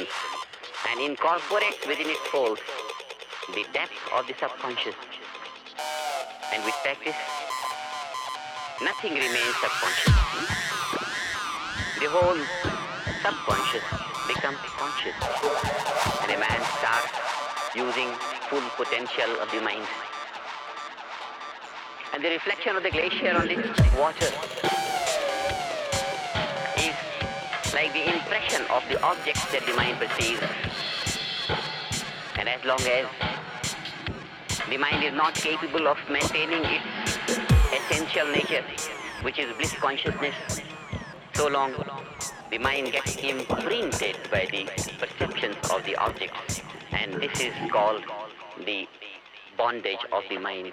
and incorporates within its folds the depth of the subconscious. And with practice, nothing remains subconscious. The whole subconscious becomes conscious. And a man starts using full potential of the mind. And the reflection of the glacier on the water like the impression of the objects that the mind perceives. And as long as the mind is not capable of maintaining its essential nature, which is bliss consciousness, so long the mind gets imprinted by the perceptions of the objects. And this is called the bondage of the mind.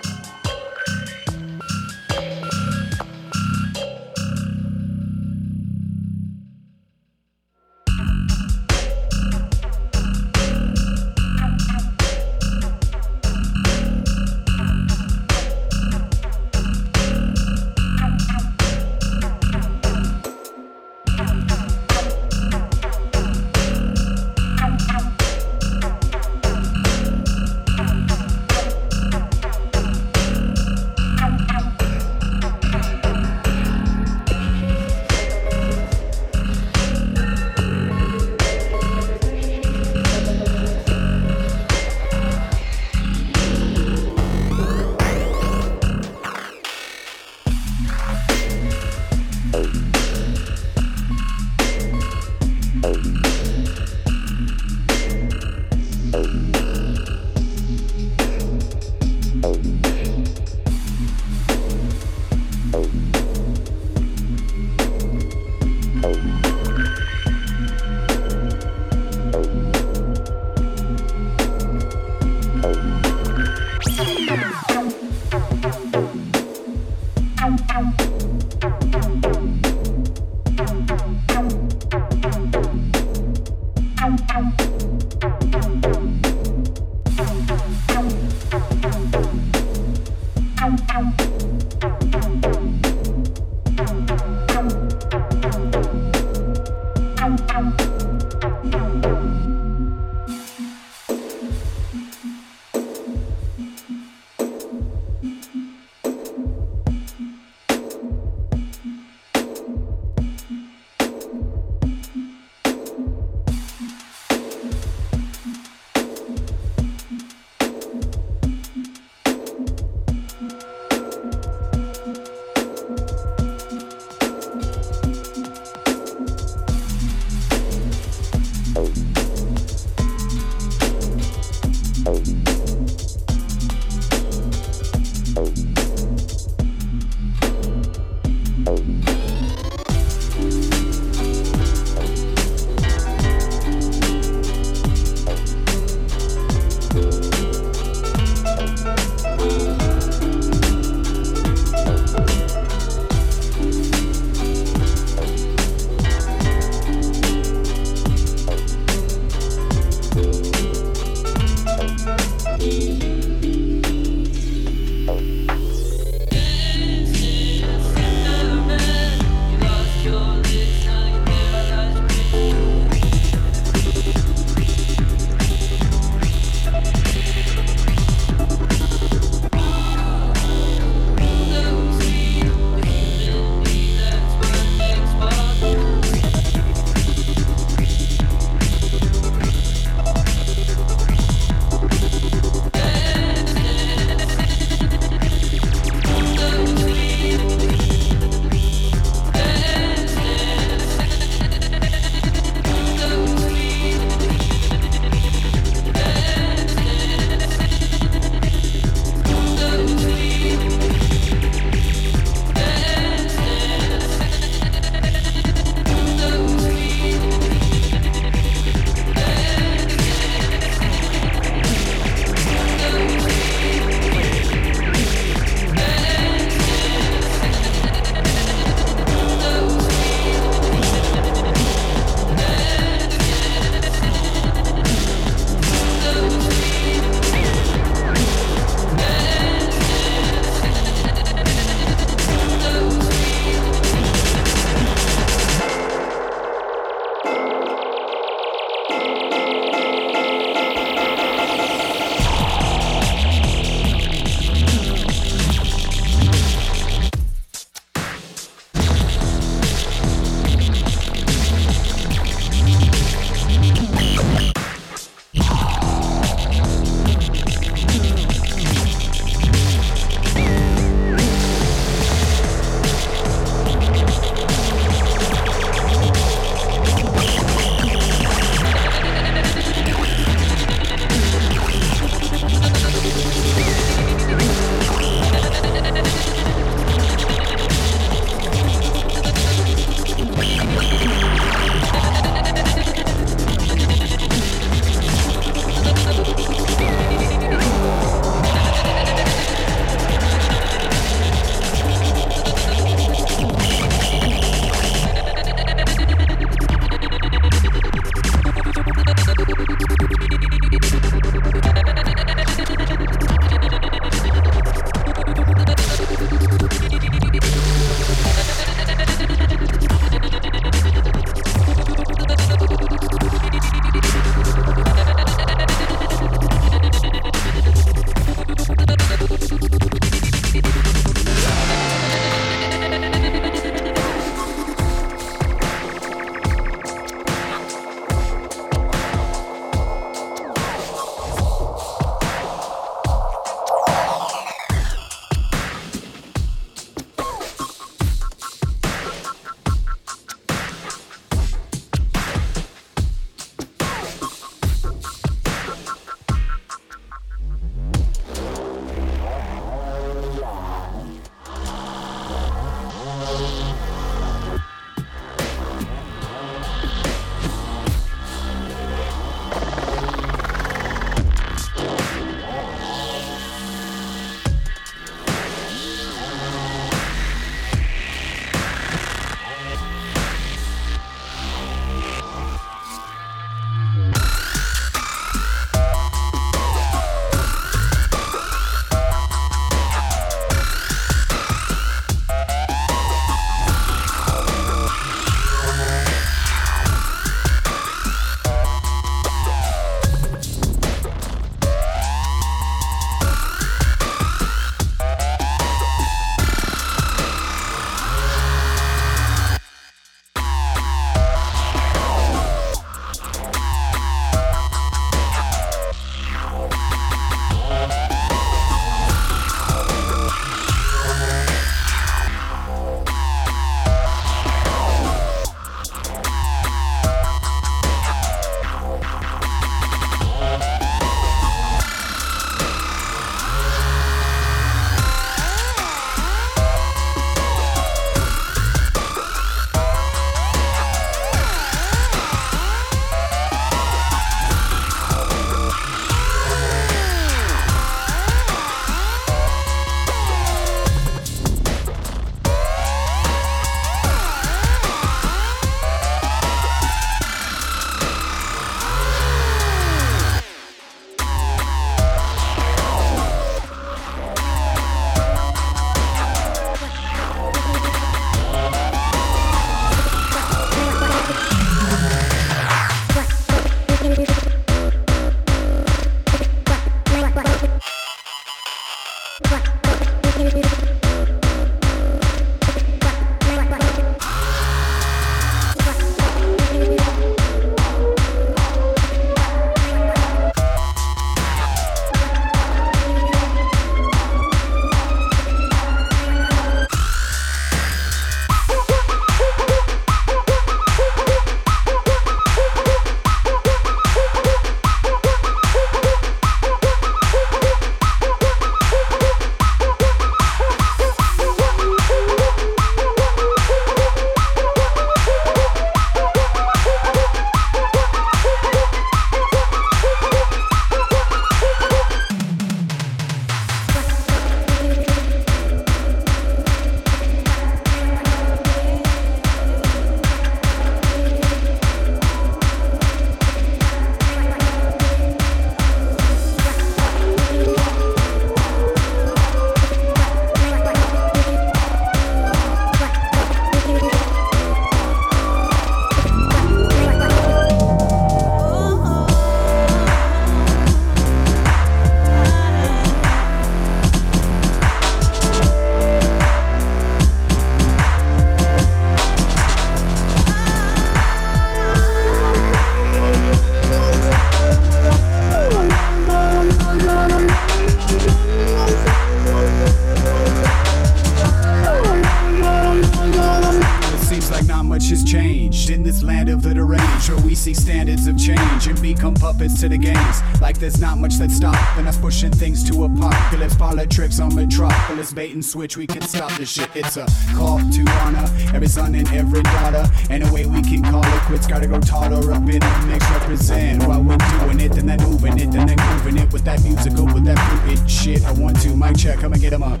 Bait and switch, we can stop this shit. It's a call to honor every son and every daughter. And a way we can call it quits, gotta go taller up in the mix, represent while we're doing it, then they're moving it, then they're grooving it with that musical, with that fruit shit. I want to, mic check, come and get 'em up.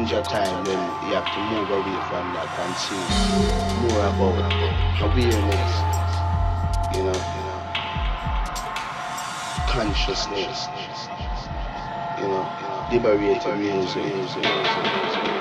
Comes a time when you have to move away from that and sing more about awareness. You know, you know consciousness. You know, liberating music. we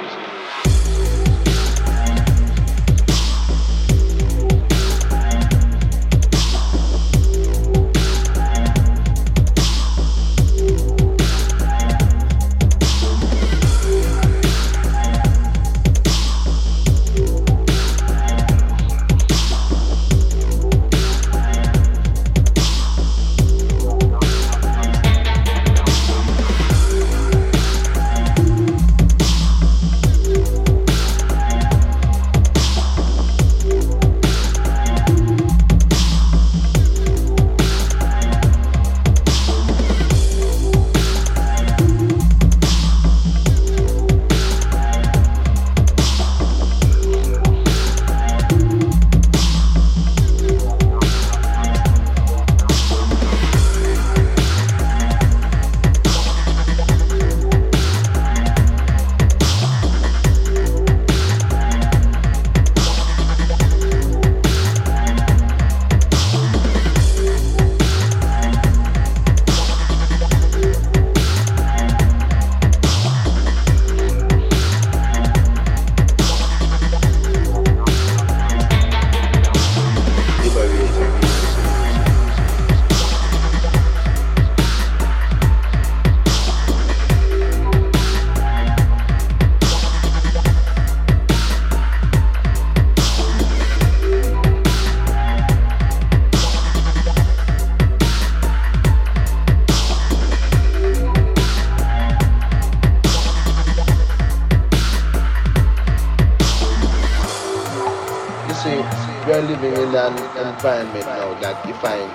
that you find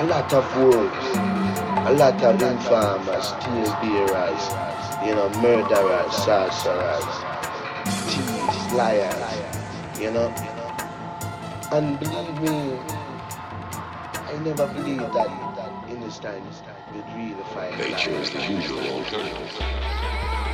a lot of wolves, a lot of informers, steel bearers, you know, murderers, sorcerers, thieves, liars, you know. And believe me, I never believed that in this time you'd really find Nature is the usual alternative.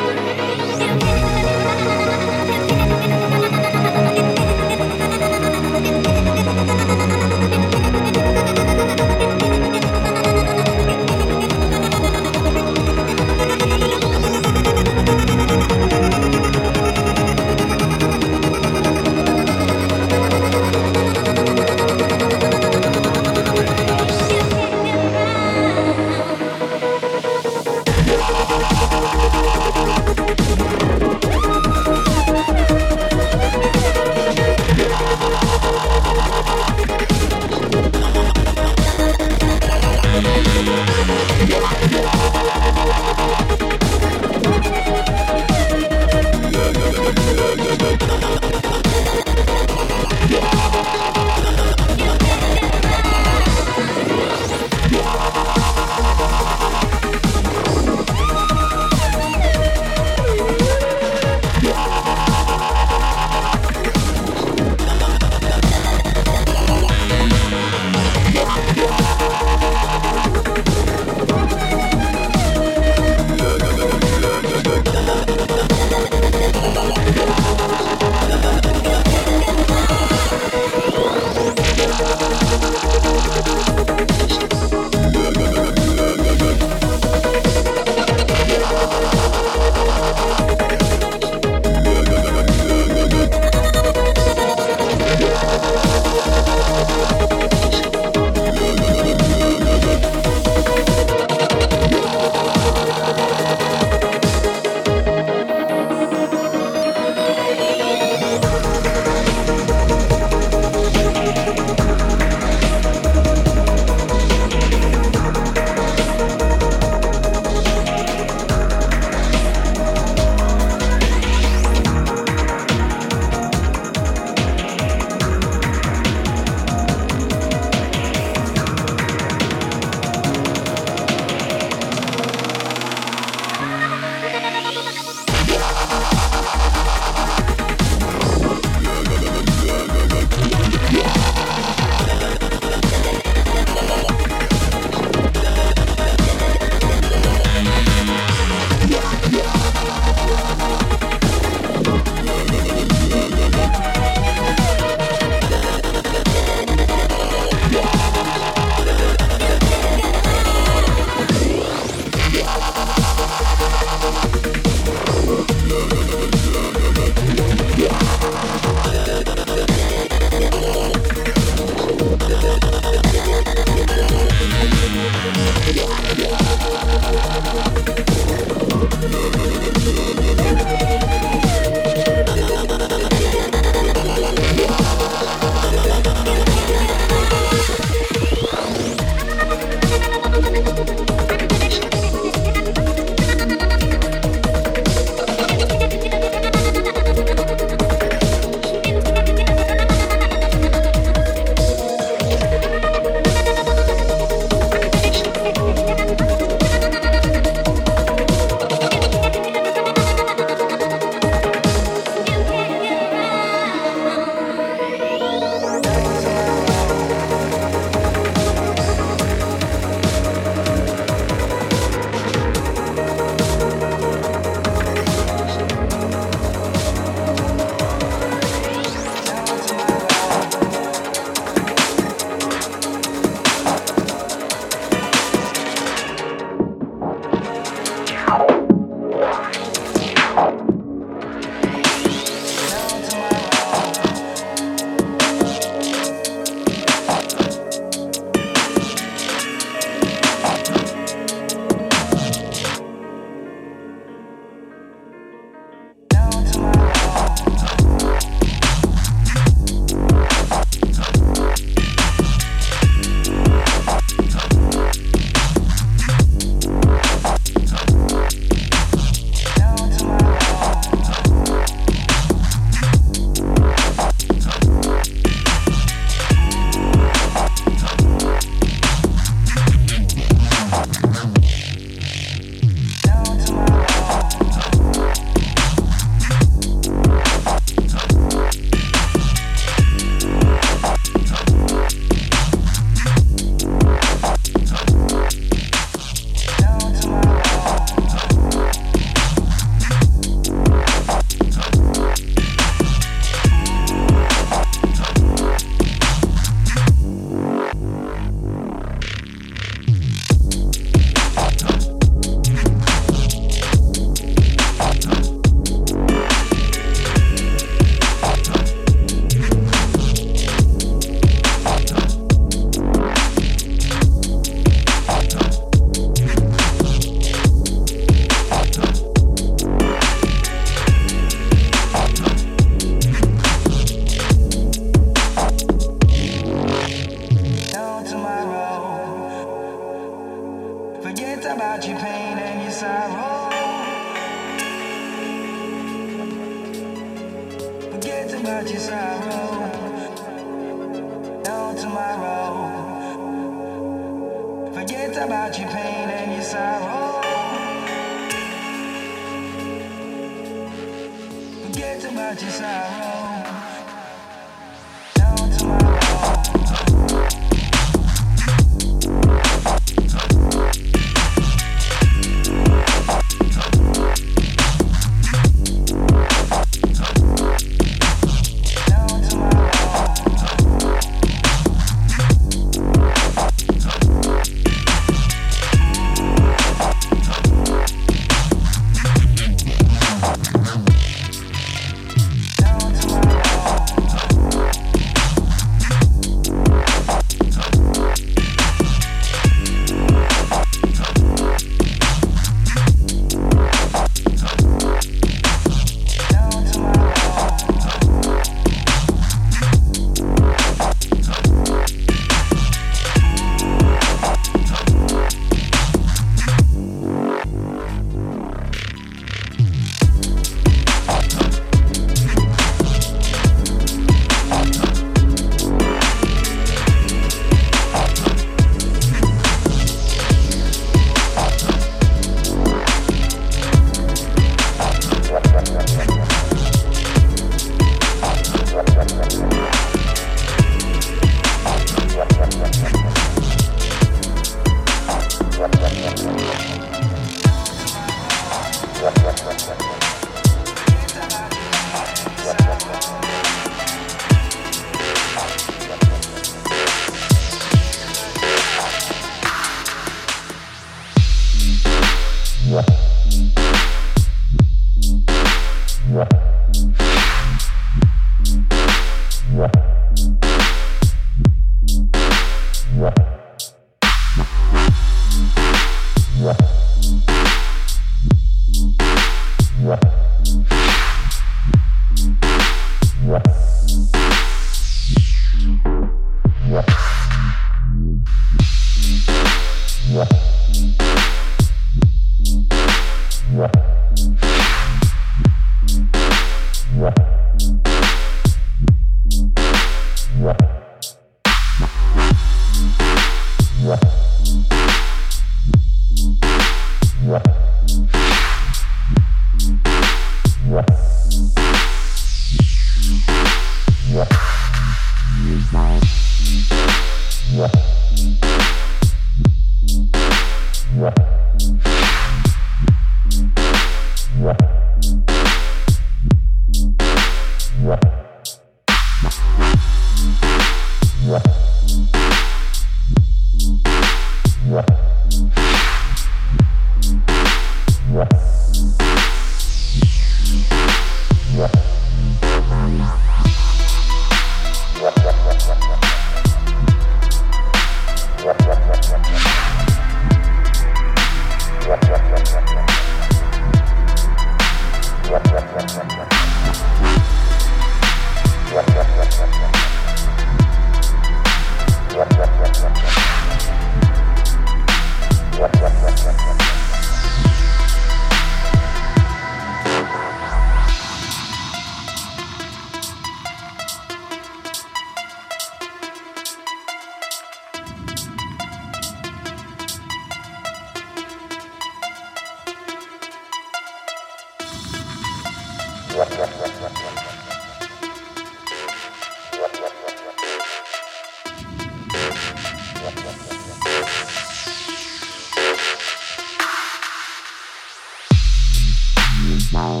Wow.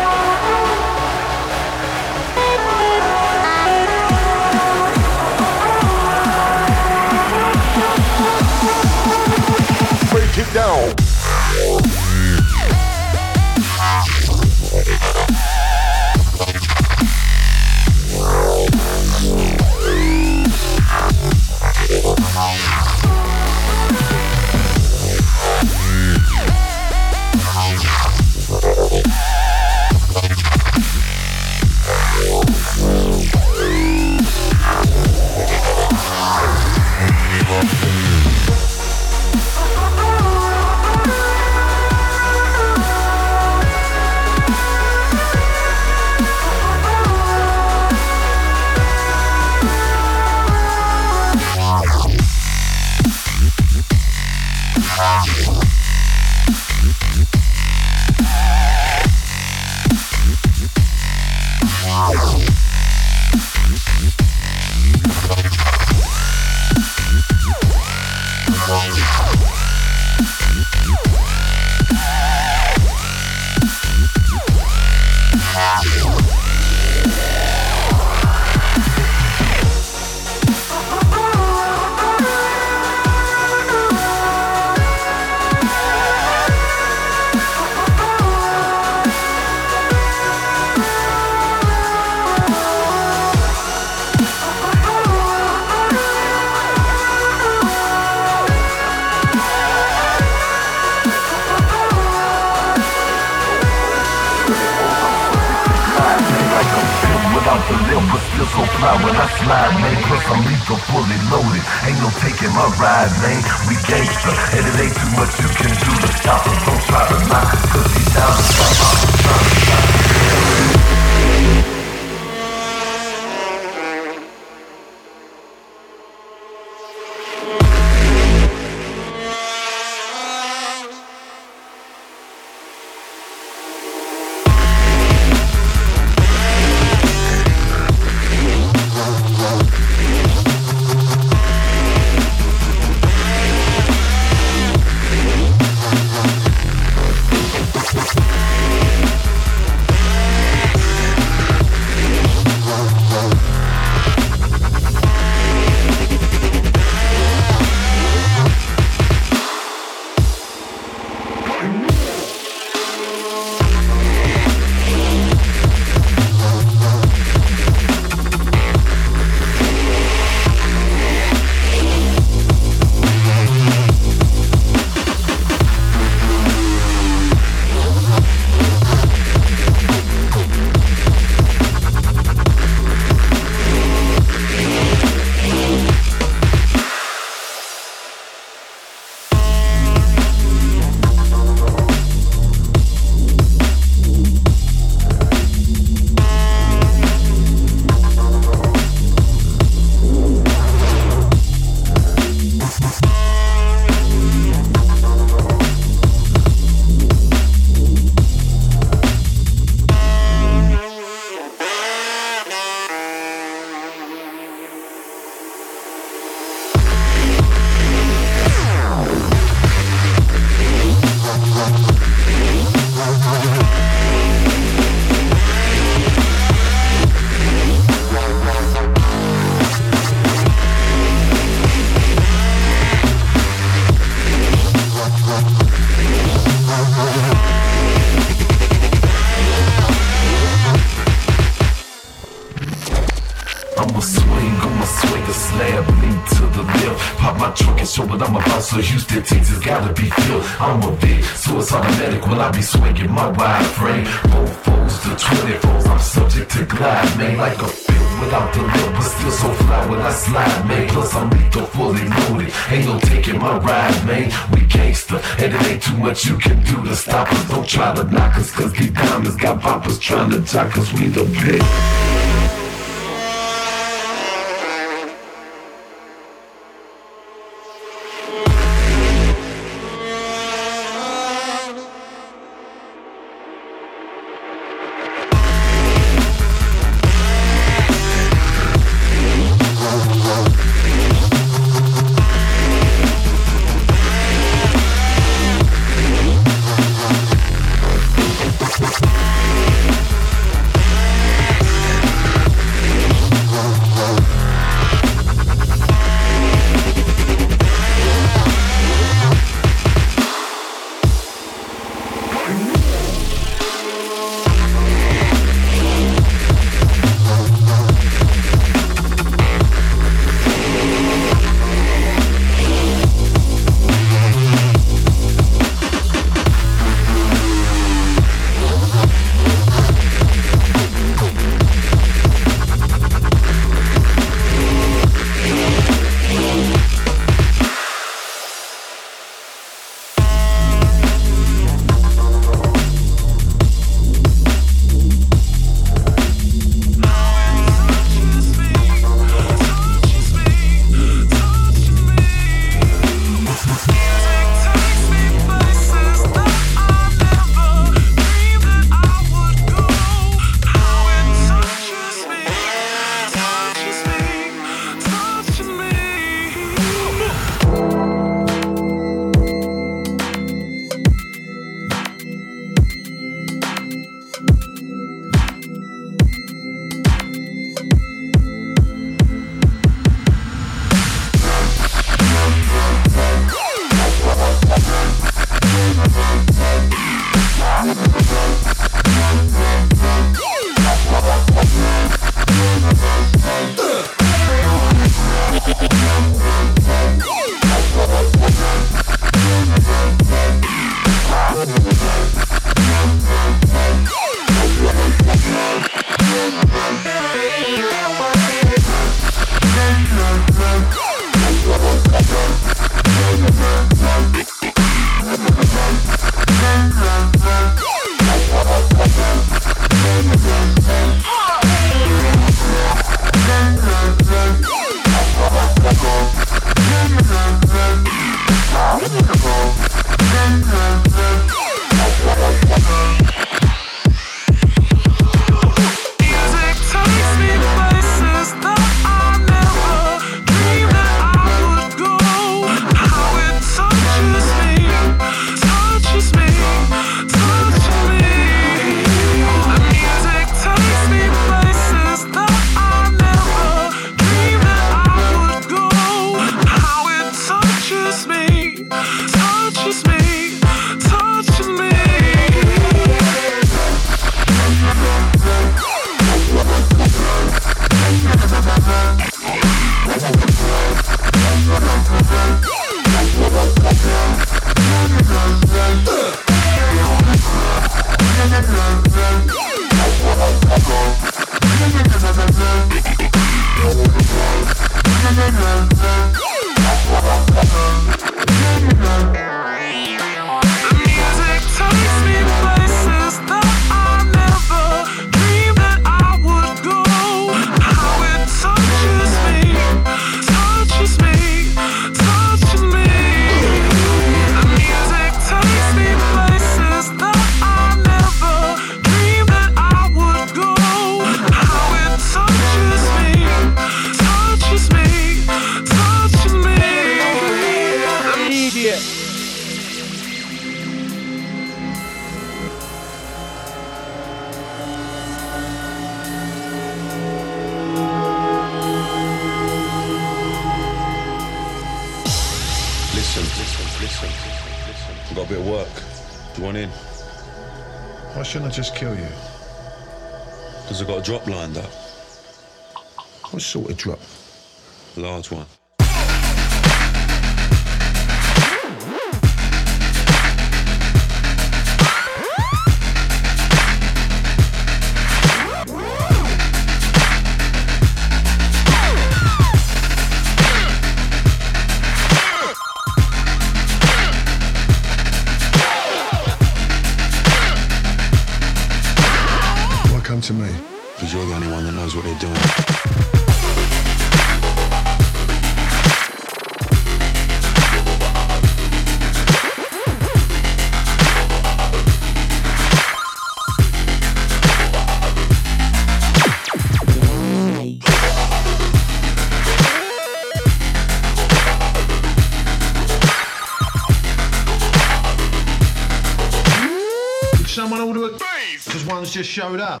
Showed up.